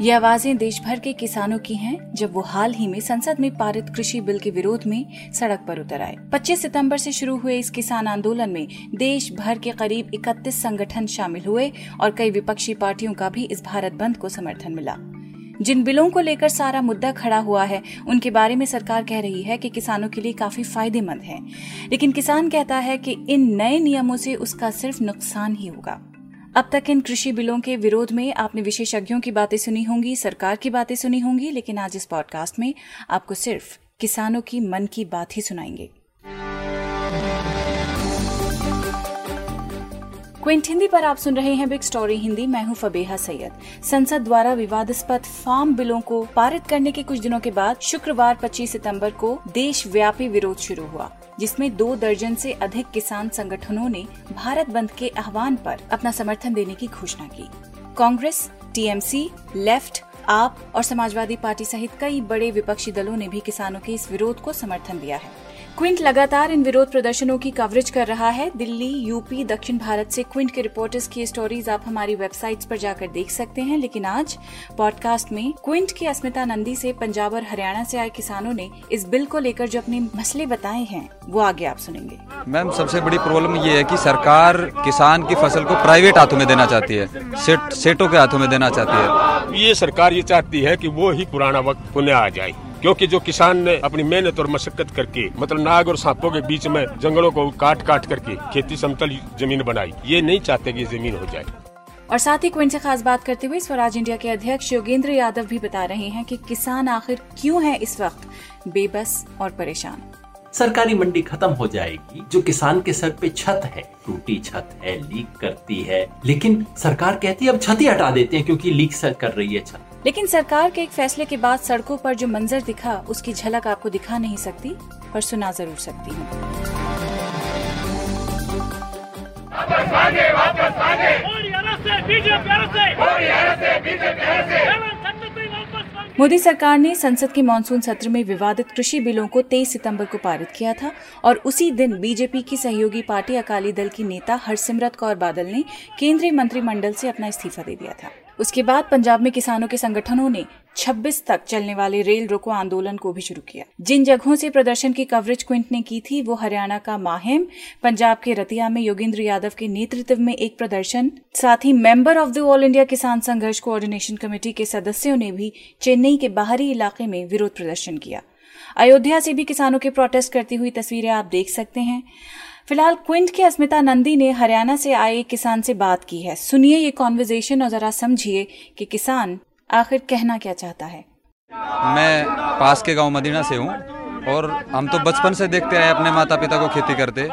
ये आवाज़ें देश भर के किसानों की हैं, जब वो हाल ही में संसद में पारित कृषि बिल के विरोध में सड़क पर उतर आए। 25 सितंबर से शुरू हुए इस किसान आंदोलन में देश भर के करीब 31 संगठन शामिल हुए और कई विपक्षी पार्टियों का भी इस भारत बंद को समर्थन मिला। जिन बिलों को लेकर सारा मुद्दा खड़ा हुआ है, उनके बारे में सरकार कह रही है कि किसानों के लिए काफ़ी फ़ायदेमंद है। लेकिन किसान कहता है कि इन नए नियमों से उसका सिर्फ़ नुकसान ही होगा। अब तक इन कृषि बिलों के विरोध में आपने विशेषज्ञों की बातें सुनी होंगी, सरकार की बातें सुनी होंगी, लेकिन आज इस पॉडकास्ट में आपको सिर्फ़ किसानों की मन की बात ही सुनाएँगे। क्विंट, हिंदी पर आप सुन रहे हैं बिग स्टोरी हिंदी। मैं हूँ फबेहा सैयद। संसद द्वारा विवादास्पद फार्म बिलों को पारित करने के कुछ दिनों के बाद शुक्रवार 25 सितंबर को देश व्यापी विरोध शुरू हुआ, जिसमें दो दर्जन से अधिक किसान संगठनों ने भारत बंद के आह्वान पर अपना समर्थन देने की घोषणा की। कांग्रेस, टीएमसी, लेफ़्ट, आप और समाजवादी पार्टी सहित कई बड़े विपक्षी दलों ने भी किसानों के इस विरोध को समर्थन दिया है। क्विंट लगातार इन विरोध प्रदर्शनों की कवरेज कर रहा है। दिल्ली यूपी दक्षिण भारत से क्विंट के रिपोर्टर्स की स्टोरीज आप हमारी वेबसाइट्स पर जाकर देख सकते हैं। लेकिन आज पॉडकास्ट में क्विंट की अस्मिता नंदी से पंजाब और हरियाणा से आए किसानों ने इस बिल को लेकर जो अपने मसले बताए हैं वो आगे आप सुनेंगे। मैम सबसे बड़ी प्रॉब्लम ये है कि सरकार किसान की फ़सल को प्राइवेट हाथों में देना चाहती है सेठ सेठों के हाथों में देना चाहती है। ये सरकार ये चाहती है की वो ही पुराना वक्त पुनः आ जाए। क्योंकि जो किसान ने अपनी मेहनत और मशक्कत करके मतलब नाग और सांपों के बीच में जंगलों को काट काट करके खेती समतल ज़मीन बनाई ये नहीं चाहते कि ज़मीन हो जाए। और साथ ही क्विंट से खास बात करते हुए स्वराज इंडिया के अध्यक्ष योगेंद्र यादव भी बता रहे हैं कि किसान आखिर क्यों है इस वक्त? बेबस और परेशान। सरकारी मंडी खत्म हो जाएगी जो किसान के सर पे छत है। टूटी छत है लीक करती है लेकिन सरकार कहती है अब छत ही हटा देते हैं क्योंकि लीक सर कर रही है छत। लेकिन सरकार के एक फैसले के बाद सड़कों पर जो मंजर दिखा उसकी झलक आपको दिखा नहीं सकती पर सुना ज़रूर सकती हूँ। मोदी सरकार ने संसद के मानसून सत्र में विवादित कृषि बिलों को 23 सितंबर को पारित किया था और उसी दिन बीजेपी की सहयोगी पार्टी अकाली दल की नेता हरसिमरत कौर बादल ने केंद्रीय मंत्रिमंडल से अपना इस्तीफा दे दिया था। उसके बाद पंजाब में किसानों के संगठनों ने 26 तक चलने वाले रेल रोको आंदोलन को भी शुरू किया। जिन जगहों से प्रदर्शन की कवरेज क्विंट ने की थी, वो हरियाणा का माहिम, पंजाब के रतिया में योगेंद्र यादव के नेतृत्व में एक प्रदर्शन, साथ ही member of the all India Kisan Sangharsh coordination committee के सदस्यों ने भी चेन्नई के बाहरी इलाके में विरोध प्रदर्शन किया। अयोध्या से भी किसानों के प्रोटेस्ट करती हुई तस्वीरें आप देख सकते हैं। फ़िलहाल क्विंट की अस्मिता नंदी ने हरियाणा से आए किसान से बात की है। सुनिए ये कॉन्वर्जेशन और जरा समझिए कि किसान आखिर कहना क्या चाहता है। मैं पास के गाँव मदीना से हूँ और हम तो बचपन से देखते आए अपने माता पिता को खेती करते।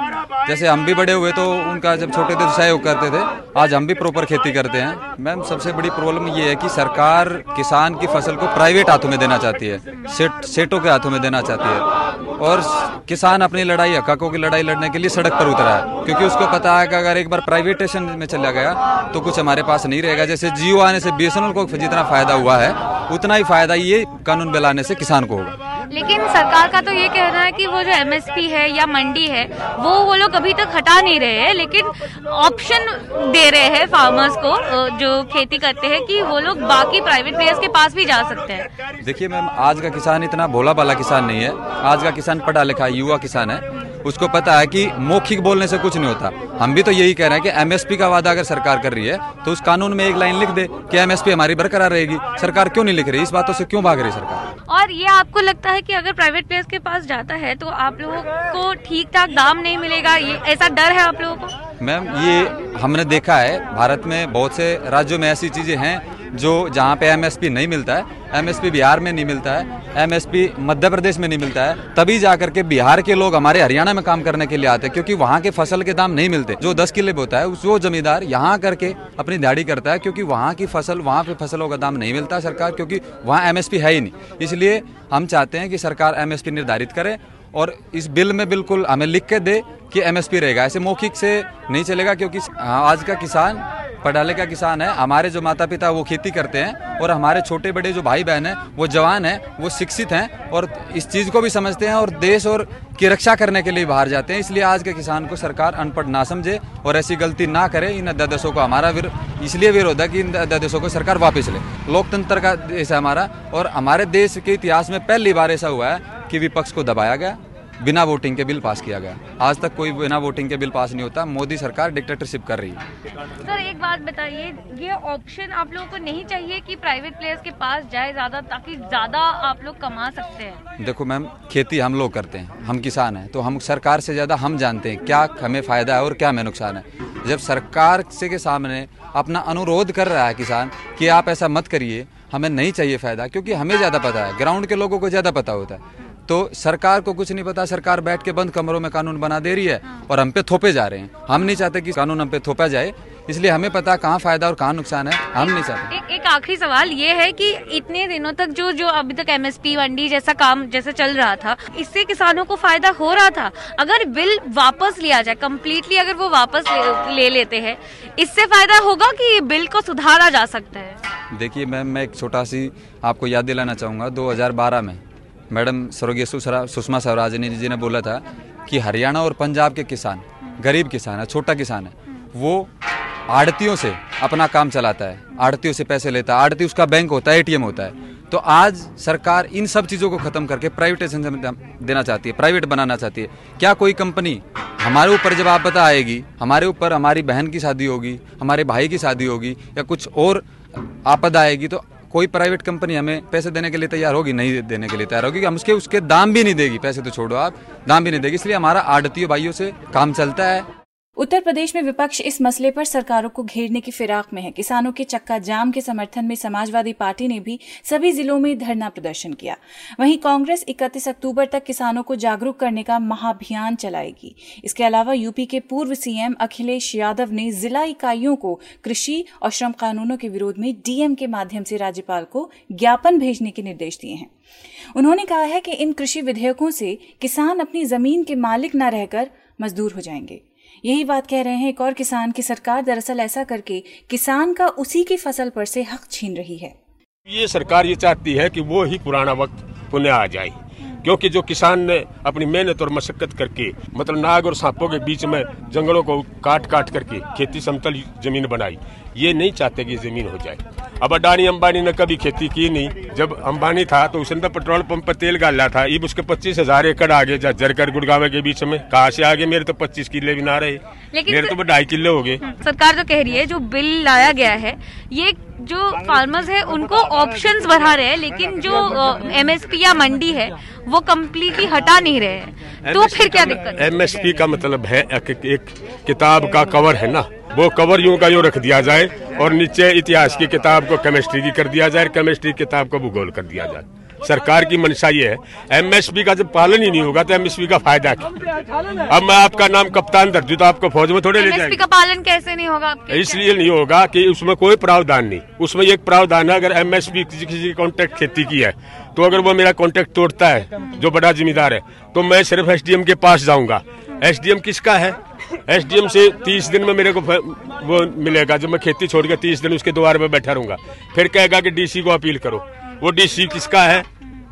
जैसे हम भी बड़े हुए तो उनका जब छोटे थे तो सहयोग करते थे, आज हम भी प्रॉपर खेती करते हैं। मैम, सबसे बड़ी प्रॉब्लम ये है कि सरकार किसान की फ़सल को प्राइवेट हाथों में देना चाहती है। सेठ सेठों के हाथों में देना चाहती है। और किसान अपनी लड़ाई हकों की लड़ाई लड़ने के लिए सड़क पर उतरा है। क्योंकि उसको पता है कि अगर एक बार प्राइवेटेशन में चला गया तो कुछ हमारे पास नहीं रहेगा। जैसे जियो आने से बीएसएनएल को जितना फ़ायदा हुआ है, उतना ही फ़ायदा ये कानून बिलाने से किसान को होगा। लेकिन सरकार का तो ये कहना है कि वो जो एमएसपी है या मंडी है, वो वो लोग अभी तक हटा नहीं रहे हैं, लेकिन ऑप्शन दे रहे हैं फार्मर्स को जो खेती करते हैं कि वो लोग बाकी प्राइवेट प्लेयर्स के पास भी जा सकते हैं। देखिए मैम, आज का किसान इतना भोला भाला किसान नहीं है। आज का किसान पढ़ा लिखा, युवा किसान है। उसको पता है कि मौखिक बोलने से कुछ नहीं होता। हम भी तो यही कह रहे हैं कि एमएसपी का वादा अगर सरकार कर रही है तो उस कानून में एक लाइन लिख दे कि एमएसपी हमारी बरकरार रहेगी। सरकार क्यों नहीं लिख रही? इस बातों से क्यों भाग रही सरकार? और ये आपको लगता है कि अगर प्राइवेट प्लेयर्स के पास जाता है तो आप लोगों को ठीक ठाक दाम नहीं मिलेगा? ये ऐसा डर है आप लोगों को? मैम ये हमने देखा है भारत में बहुत से राज्यों में ऐसी चीज़ें हैं जो जहाँ पे एमएसपी नहीं मिलता है एमएसपी बिहार में नहीं मिलता है एमएसपी मध्य प्रदेश में नहीं मिलता है, तभी जा करके बिहार के लोग हमारे हरियाणा में काम करने के लिए आते हैं, क्योंकि वहाँ के फ़सल के दाम नहीं मिलते। जो दस किले होता है वो जमींदार यहाँ करके अपनी दिहाड़ी करता है, क्योंकि वहाँ की फ़सल, वहाँ पे फ़सलों का दाम नहीं मिलता सरकार, क्योंकि वहाँ एमएसपी है ही नहीं। इसलिए हम चाहते हैं कि सरकार एमएसपी निर्धारित करे और इस बिल में बिल्कुल हमें लिख के दे कि एमएसपी रहेगा। ऐसे मौखिक से नहीं चलेगा, क्योंकि आज का किसान पढ़ा लिखा किसान है। हमारे जो माता पिता वो खेती करते हैं और हमारे छोटे बड़े जो भाई बहन हैं, वो जवान हैं, वो शिक्षित हैं और इस चीज़ को भी समझते हैं और देश और की रक्षा करने के लिए बाहर जाते हैं। इसलिए आज के किसान को सरकार अनपढ़ ना समझे और ऐसी गलती ना करे इन अध्यादेशों को हमारा इसलिए विरोध है कि इन अध्यादेशों को सरकार वापस ले। लोकतंत्र का देश है हमारा और हमारे देश के इतिहास में पहली बार ऐसा हुआ है कि विपक्ष को दबाया गया। बिना वोटिंग के बिल पास किया गया। आज तक कोई बिना वोटिंग के बिल पास नहीं होता। मोदी सरकार डिक्टेटरशिप कर रही है। सर एक बात बताइए ये ऑप्शन आप लोगों को नहीं चाहिए कि प्राइवेट प्लेयर्स के पास जाए ज़्यादा ताकि ज़्यादा आप लोग कमा सकते हैं? देखो मैम खेती हम लोग करते हैं हम किसान हैं तो हम सरकार से ज़्यादा हम जानते हैं क्या हमें फ़ायदा है और क्या हमें नुकसान है। जब सरकार से के सामने अपना अनुरोध कर रहा है किसान कि आप ऐसा मत करिए हमें नहीं चाहिए फ़ायदा क्योंकि हमें ज़्यादा पता है ग्राउंड के लोगों को ज़्यादा पता होता है। तो सरकार को कुछ नहीं पता सरकार बैठ के बंद कमरों में कानून बना दे रही है और हम पे थोपे जा रहे हैं। हम नहीं चाहते कि कानून हम पे थोपा जाए इसलिए हमें पता कहाँ फ़ायदा और कहाँ नुकसान है हम नहीं चाहते। एक, एक आखिरी सवाल ये है कि इतने दिनों तक जो जो अभी तक एमएसपी मंडी जैसा काम जैसा चल रहा था इससे किसानों को फ़ायदा हो रहा था? अगर बिल वापस लिया जाए कम्प्लीटली अगर वो वापस ले, ले लेते हैं इससे फ़ायदा होगा कि बिल को सुधारा जा सकता है? देखिए मैम मैं एक छोटा सी आपको याद दिलाना चाहूँगा 2012 में मैडम स्वर्गीय सुषमा स्वराज ने जी ने बोला था कि हरियाणा और पंजाब के किसान, गरीब किसान है, छोटा किसान है, वो आड़तियों से अपना काम चलाता है आड़तियों से पैसे लेता है आड़ती उसका बैंक होता है, एटीएम होता है। तो आज सरकार इन सब चीज़ों को खत्म करके प्राइवेटाइजेशन देना चाहती है, प्राइवेट बनाना चाहती है। क्या कोई कंपनी हमारे ऊपर जब आपदा आएगी, हमारे ऊपर हमारी बहन की शादी होगी, हमारे भाई की शादी होगी या कुछ और आपदा आएगी तो कोई प्राइवेट कंपनी हमें पैसे देने के लिए तैयार होगी, नहीं देने के लिए तैयार होगी, हम उसके उसके दाम भी नहीं देगी, पैसे तो छोड़ो आप, दाम भी नहीं देगी, इसलिए हमारा आड़तीय भाइयों से काम चलता है। उत्तर प्रदेश में विपक्ष इस मसले पर सरकारों को घेरने की फिराक में है। किसानों के चक्का जाम के समर्थन में समाजवादी पार्टी ने भी सभी जिलों में धरना प्रदर्शन किया। वहीं कांग्रेस 31 अक्टूबर तक किसानों को जागरूक करने का महाअभियान चलाएगी। इसके अलावा यूपी के पूर्व सीएम अखिलेश यादव ने जिला इकाइयों को कृषि और श्रम कानूनों के विरोध में डीएम के माध्यम से राज्यपाल को ज्ञापन भेजने के निर्देश दिए हैं। उन्होंने कहा है कि इन कृषि विधेयकों से किसान अपनी ज़मीन के मालिक न रहकर मजदूर हो जाएँगे। यही बात कह रहे हैं एक और किसान की सरकार दरअसल ऐसा करके किसान का उसी की फ़सल पर से हक छीन रही है। ये सरकार ये चाहती है कि वो ही पुराना वक्त पुनः आ जाए। क्योंकि जो किसान ने अपनी मेहनत और मशक्कत करके मतलब नाग और सांपों के बीच में जंगलों को काट काट करके खेती समतल ज़मीन बनाई, ये नहीं चाहते कि ज़मीन हो जाए। अब अडानी अंबानी ने कभी खेती की नहीं। जब अंबानी था तो उसने तो पेट्रोल पंप पर तेल डाला था। अब उसके पच्चीस हज़ार एकड़ आगे जरकर गुड़गावा के बीच में। कहा से आगे मेरे तो पच्चीस किले भी ना रहे। मेरे तो ढाई किले हो गए। हम्म, सरकार जो कह रही है जो बिल लाया गया है ये जो फार्मर्स है उनको ऑप्शंस बढ़ा रहे हैं लेकिन जो एमएसपी या मंडी है वो कम्प्लीटली हटा नहीं रहे हैं। तो फिर क्या दिक्कत एमएसपी का मतलब है एक, एक किताब का कवर है ना? वो कवर यूँ का यूँ रख दिया जाए और नीचे इतिहास की किताब को केमिस्ट्री की कर दिया जाए केमिस्ट्री की किताब को भूगोल कर दिया जाए। सरकार की मंशा ये है एमएसपी का जब पालन ही नहीं होगा तो एमएसपी का फ़ायदा क्या? अब मैं आपका नाम कप्तान दर्ज तो आपको फौज में थोड़े ले जाएँगे। का पालन कैसे नहीं होगा इसलिए नहीं होगा कि उसमें कोई प्रावधान नहीं। उसमें एक प्रावधान है अगर एमएसपी किसी किसी कॉन्ट्रैक्ट खेती की है तो अगर वो मेरा कॉन्ट्रैक्ट तोड़ता है जो बड़ा जिम्मेदार है तो मैं सिर्फ़ एसडीएम के पास जाऊँगा। एसडीएम किसका है? एसडीएम से तीस दिन में मेरे को वो मिलेगा। जब मैं खेती छोड़ के तीस दिन उसके द्वार में बैठा रहूँगा। फिर कहेगा कि डीसी को अपील करो। वो डीसी किसका है?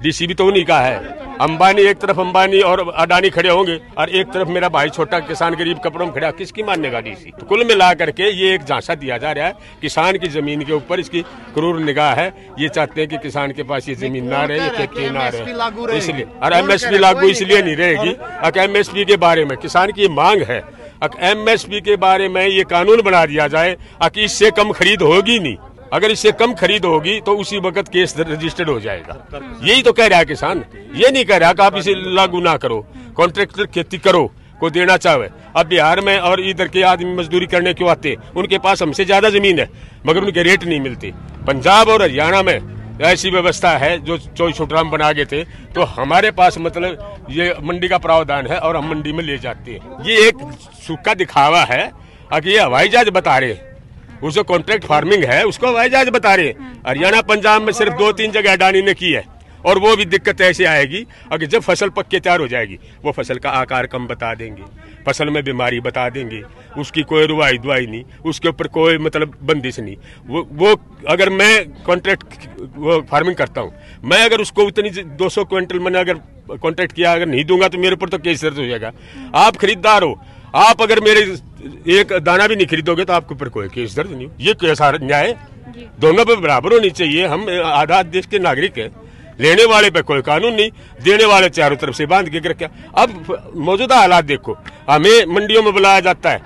डीसी भी तो उन्हीं का है। अंबानी एक तरफ़ अंबानी और अडानी खड़े होंगे और एक तरफ़ मेरा भाई छोटा किसान गरीब कपड़ों में खड़ा किसकी मानने का डीसी तो कुल मिला करके ये एक झांसा दिया जा रहा है। किसान की ज़मीन के ऊपर इसकी क्रूर निगाह है। ये चाहते हैं कि किसान के पास ये ज़मीन ना रहे खेती ना रहे। इसलिए और एमएसपी लागू इसलिए नहीं रहेगी अगर एमएसपी के बारे में। किसान की मांग है एमएसपी के बारे में ये कानून बना दिया जाए कि इससे कम खरीद होगी नहीं। अगर इससे कम खरीद होगी तो उसी वक्त केस रजिस्टर्ड हो जाएगा। यही तो कह रहा है किसान। ये नहीं कह रहा कि आप इसे लागू ना करो। कॉन्ट्रेक्टर खेती करो, को देना चाहे। अब बिहार में और इधर के आदमी मजदूरी करने क्यों आते? उनके पास हमसे ज़्यादा ज़मीन है, मगर उनके रेट नहीं मिलते। पंजाब और हरियाणा में ऐसी व्यवस्था है, जो चौबीस छोटराम बना गए थे। तो हमारे पास मतलब ये मंडी का प्रावधान है और हम मंडी में ले जाते हैं। ये एक सूखा दिखावा है। कि ये हवाई जहाज़ बता रहे जो कॉन्ट्रैक्ट फ़ार्मिंग है, उसको हवाई जहाज़ बता रहे हरियाणा, पंजाब में सिर्फ़ दो तीन जगह अडानी ने की है। और वो भी दिक्कत ऐसे आएगी अगर जब फ़सल पक के तैयार हो जाएगी, वो फ़सल का आकार कम बता देंगे। फ़सल में बीमारी बता देंगे। उसकी कोई रुवाई दुआई नहीं, उसके ऊपर कोई मतलब बंदिश नहीं। वो वो अगर मैं कॉन्ट्रैक्ट वो फ़ार्मिंग करता हूँ, मैं अगर उसको उतनी 200 क्विंटल मैंने अगर कॉन्ट्रैक्ट किया अगर नहीं दूँगा तो मेरे ऊपर तो केस दर्ज हो जाएगा। आप खरीदार हो आप अगर मेरे एक दाना भी नहीं खरीदोगे तो आपके ऊपर कोई केस दर्ज नहीं ये कैसा न्याय दोनों पे बराबर होनी चाहिए। हम आज़ाद देश के नागरिक हैं। लेने वाले पे कोई कानून नहीं। देने वाले चारों तरफ़ से बाँध के रखे अब मौजूदा हालात देखो। हमें मंडियों में बुलाया जाता है।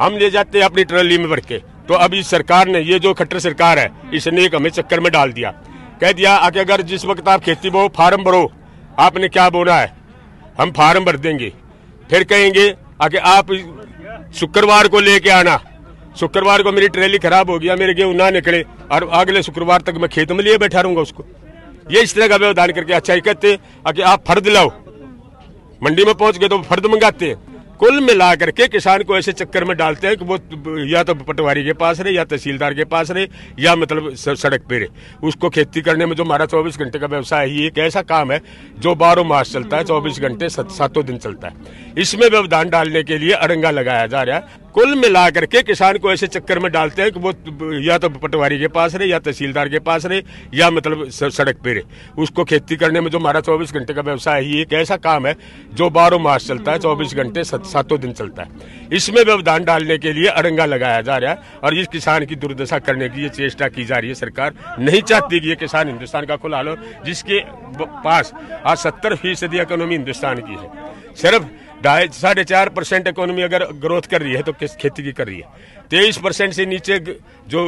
हम ले जाते हैं अपनी ट्रॉली में भर के तो अब इस सरकार ने ये जो खट्टर सरकार है इसने एक हमें चक्कर में डाल दिया। कह दिया कि अगर जिस वक्त आप खेती बो फार्म भरो। आपने क्या बोला है? हम फार्म भर देंगे। फिर कहेंगे, आगे आप शुक्रवार को लेके आना। शुक्रवार को मेरी ट्रेली खराब हो गया, मेरे गेहूँ ना निकले, और अगले शुक्रवार तक मैं खेत में लिए बैठा रहूँगा उसको। ये इस तरह का व्यवधान करके अच्छा ही कहते कि आप फर्द लाओ। मंडी में पहुँच गए तो फर्द मंगाते हैं। कुल मिला करके किसान को ऐसे चक्कर में डालते हैं कि वो या तो पटवारी के पास रहे, या तहसीलदार के पास रहे, या मतलब सड़क पे रहे। उसको खेती करने में जो हमारा चौबीस घंटे का व्यवसाय है, ये एक ऐसा काम है, जो बारह मास चलता है, चौबीस घंटे सातों दिन चलता है। इसमें व्यवधान डालने के लिए अड़ंगा लगाया जा रहा है। कुल मिला करके किसान को ऐसे चक्कर में डालते हैं कि वो या तो पटवारी के पास रहे, या तहसीलदार के पास रहे, या मतलब सड़क पे रहे। उसको खेती करने में जो हमारा चौबीस घंटे का व्यवसाय है, ये एक ऐसा काम है, जो बारह मास चलता है, चौबीस घंटे सातों दिन चलता है। इसमें व्यवधान डालने के लिए अड़ंगा लगाया जा रहा है और इस किसान की दुर्दशा करने की ये चेष्टा की जा रही है। सरकार नहीं चाहती कि ये किसान हिंदुस्तान का खुला लो जिसके पास आज सत्तर फ़ीसदी इकोनॉमी हिंदुस्तान की है। सिर्फ़ ढाई, साढ़े चार परसेंट इकोनॉमी अगर ग्रोथ कर रही है तो किस खेती की कर रही है? तेईस परसेंट से नीचे जो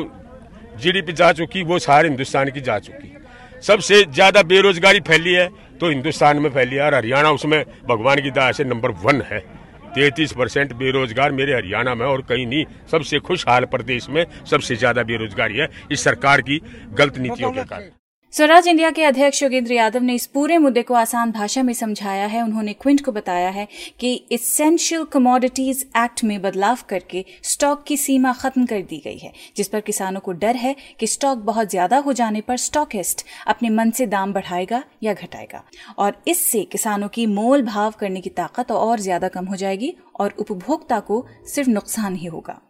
जीडीपी जा चुकी, वो सारे हिंदुस्तान की जा चुकी। सबसे ज़्यादा बेरोजगारी फैली है तो हिंदुस्तान में फैली है और हरियाणा उसमें भगवान की दया से नंबर वन है। तैतीस परसेंट बेरोजगार मेरे हरियाणा में और कहीं नहीं, सबसे खुशहाल प्रदेश में सबसे ज़्यादा बेरोजगारी है इस सरकार की गलत नीतियों के कारण। स्वराज इंडिया के अध्यक्ष योगेंद्र यादव ने इस पूरे मुद्दे को आसान भाषा में समझाया है। उन्होंने क्विंट को बताया है कि इसेंशियल कमोडिटीज एक्ट में बदलाव करके स्टॉक की सीमा खत्म कर दी गई है, जिस पर किसानों को डर है कि स्टॉक बहुत ज़्यादा हो जाने पर स्टॉकिस्ट अपने मन से दाम बढ़ाएगा या घटाएगा। और इससे किसानों की मोल भाव करने की ताकत और ज़्यादा कम हो जाएगी और उपभोक्ता को सिर्फ़ नुकसान ही होगा।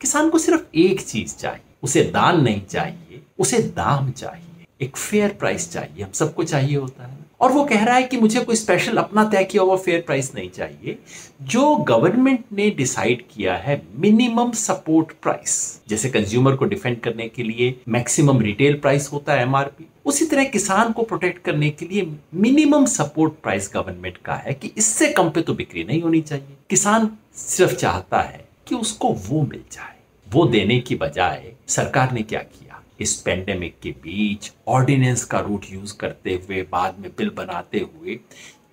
किसान को सिर्फ़ एक चीज़ चाहिए, उसे दान नहीं चाहिए, उसे दाम चाहिए। एक फेयर प्राइस चाहिए, हम सबको चाहिए होता है। और वो कह रहा है कि मुझे कोई स्पेशल अपना तय किया हुआ फेयर प्राइस नहीं चाहिए। जो गवर्नमेंट ने डिसाइड किया है मिनिमम सपोर्ट प्राइस जैसे कंज्यूमर को डिफेंड करने के लिए मैक्सिमम रिटेल प्राइस होता है एमआरपी उसी तरह किसान को प्रोटेक्ट करने के लिए मिनिमम सपोर्ट प्राइस गवर्नमेंट का है कि इससे कम पे तो बिक्री नहीं होनी चाहिए। किसान सिर्फ़ चाहता है कि उसको वो मिल जाए, वो देने की बजाय सरकार ने क्या किया? इस पेंडेमिक के बीच ऑर्डिनेंस का रूट यूज़ करते हुए, बाद में बिल बनाते हुए,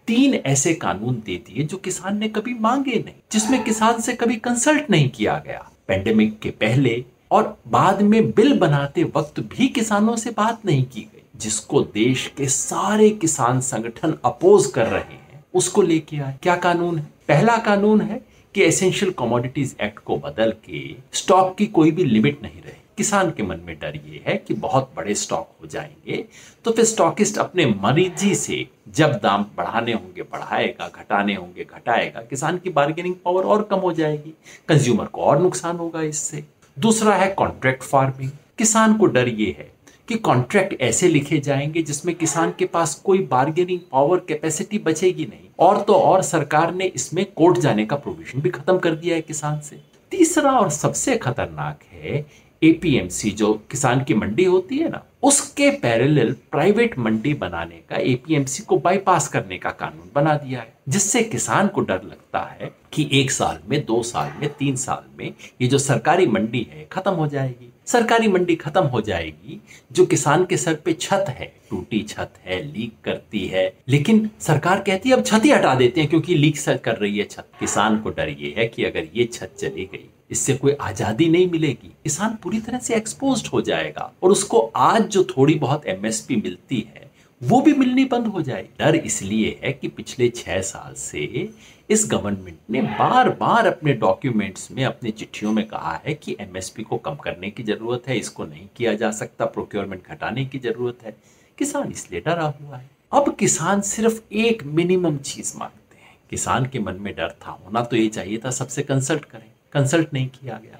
तीन ऐसे कानून दे दिए जो किसान ने कभी मांगे नहीं, जिसमें किसान से कभी कंसल्ट नहीं किया गया। पेंडेमिक के पहले और बाद में बिल बनाते वक्त भी किसानों से बात नहीं की गई, जिसको देश के सारे किसान संगठन अपोज कर रहे हैं, उसको लेके आए। क्या कानून है? पहला कानून है कि एसेंशियल कमोडिटीज एक्ट को बदल के स्टॉक की कोई भी लिमिट नहीं रहे। किसान के मन में डर ये है कि बहुत बड़े स्टॉक हो जाएँगे तो फिर स्टॉकिस्ट अपने मरीजी से जब दाम बढ़ाने होंगे, बढ़ाएगा, घटाने होंगे, घटाएगा, किसान की बार्गेनिंग पावर और कम हो जाएगी कंज्यूमर को और नुकसान होगा इससे। दूसरा है कॉन्ट्रैक्ट फ़ार्मिंग किसान को डर ये है कि कॉन्ट्रैक्ट ऐसे लिखे जाएँगे जिसमें किसान के पास कोई बार्गेनिंग पावर कैपेसिटी बचेगी नहीं, और तो और सरकार ने इसमें कोर्ट जाने का प्रोविज़न भी खत्म कर दिया है किसान से। तीसरा और सबसे खतरनाक है एपीएमसी जो किसान की मंडी होती है ना, उसके पैरेलल प्राइवेट मंडी बनाने का एपीएमसी को बाईपास करने का कानून बना दिया है, जिससे किसान को डर लगता है कि एक साल में, दो साल में, तीन साल में ये जो सरकारी मंडी है, खत्म हो जाएगी। सरकारी मंडी खत्म हो जाएगी, जो किसान के सर पे छत है। टूटी छत है, लीक करती है। लेकिन सरकार कहती है, अब छत ही हटा देते हैं, क्योंकि लीक सर कर रही है छत। किसान को डर ये है कि अगर ये छत चली गई, इससे कोई आज़ादी नहीं मिलेगी। किसान पूरी तरह से एक्सपोज हो जाएगा। और उसको आज जो थोड़ी बहुत एमएसपी मिलती है, वो भी मिलनी बंद हो जाए। डर इसलिए है कि पिछले छह साल से इस गवर्नमेंट ने बार बार अपने डॉक्यूमेंट्स में, अपनी चिट्ठियों में कहा है कि एमएसपी को कम करने की ज़रूरत है, इसको नहीं किया जा सकता प्रोक्योरमेंट घटाने की ज़रूरत है। किसान इसलिए डरा हुआ है। अब किसान सिर्फ़ एक मिनिमम चीज़ मांगते हैं। किसान के मन में डर था, होना तो ये चाहिए था, सबसे कंसल्ट करें। कंसल्ट नहीं किया गया।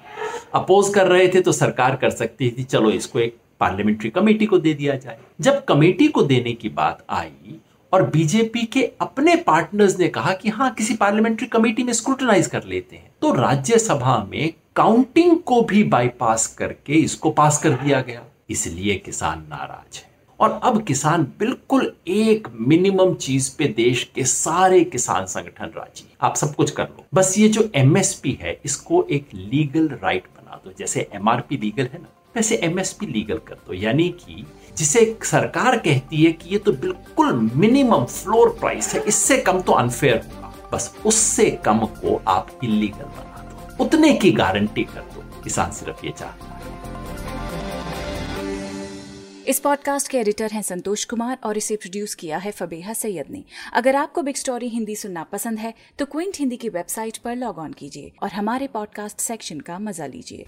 अपोज कर रहे थे तो सरकार कर सकती थी, चलो इसको एक पार्लियामेंट्री कमेटी को दे दिया जाए। जब कमेटी को देने की बात आई और बीजेपी के अपने पार्टनर्स ने कहा कि हाँ किसी पार्लियामेंट्री कमेटी में स्क्रूटनाइज कर लेते हैं। तो राज्यसभा में काउंटिंग को भी बाईपास करके इसको पास कर दिया गया। इसलिए किसान नाराज़ है। और अब किसान बिल्कुल एक मिनिमम चीज़ पे देश के सारे किसान संगठन राज़ी आप सब कुछ कर लो। बस ये जो एमएसपी है, इसको एक लीगल राइट बना दो। जैसे एमआरपी लीगल है ना वैसे एमएसपी लीगल कर दो। यानी कि जिसे सरकार कहती है कि ये तो बिल्कुल मिनिमम फ्लोर प्राइस है, इससे कम तो अनफेयर होगा। बस उससे कम को आप इलीगल बना दो। उतने की गारंटी कर दो। किसान सिर्फ़ ये चाहता है। इस पॉडकास्ट के एडिटर हैं संतोष कुमार और इसे प्रोड्यूस किया है फबेहा सैयद ने। अगर आपको बिग स्टोरी हिंदी सुनना पसंद है तो क्विंट हिंदी की वेबसाइट पर लॉग ऑन कीजिए और हमारे पॉडकास्ट सेक्शन का मज़ा लीजिए।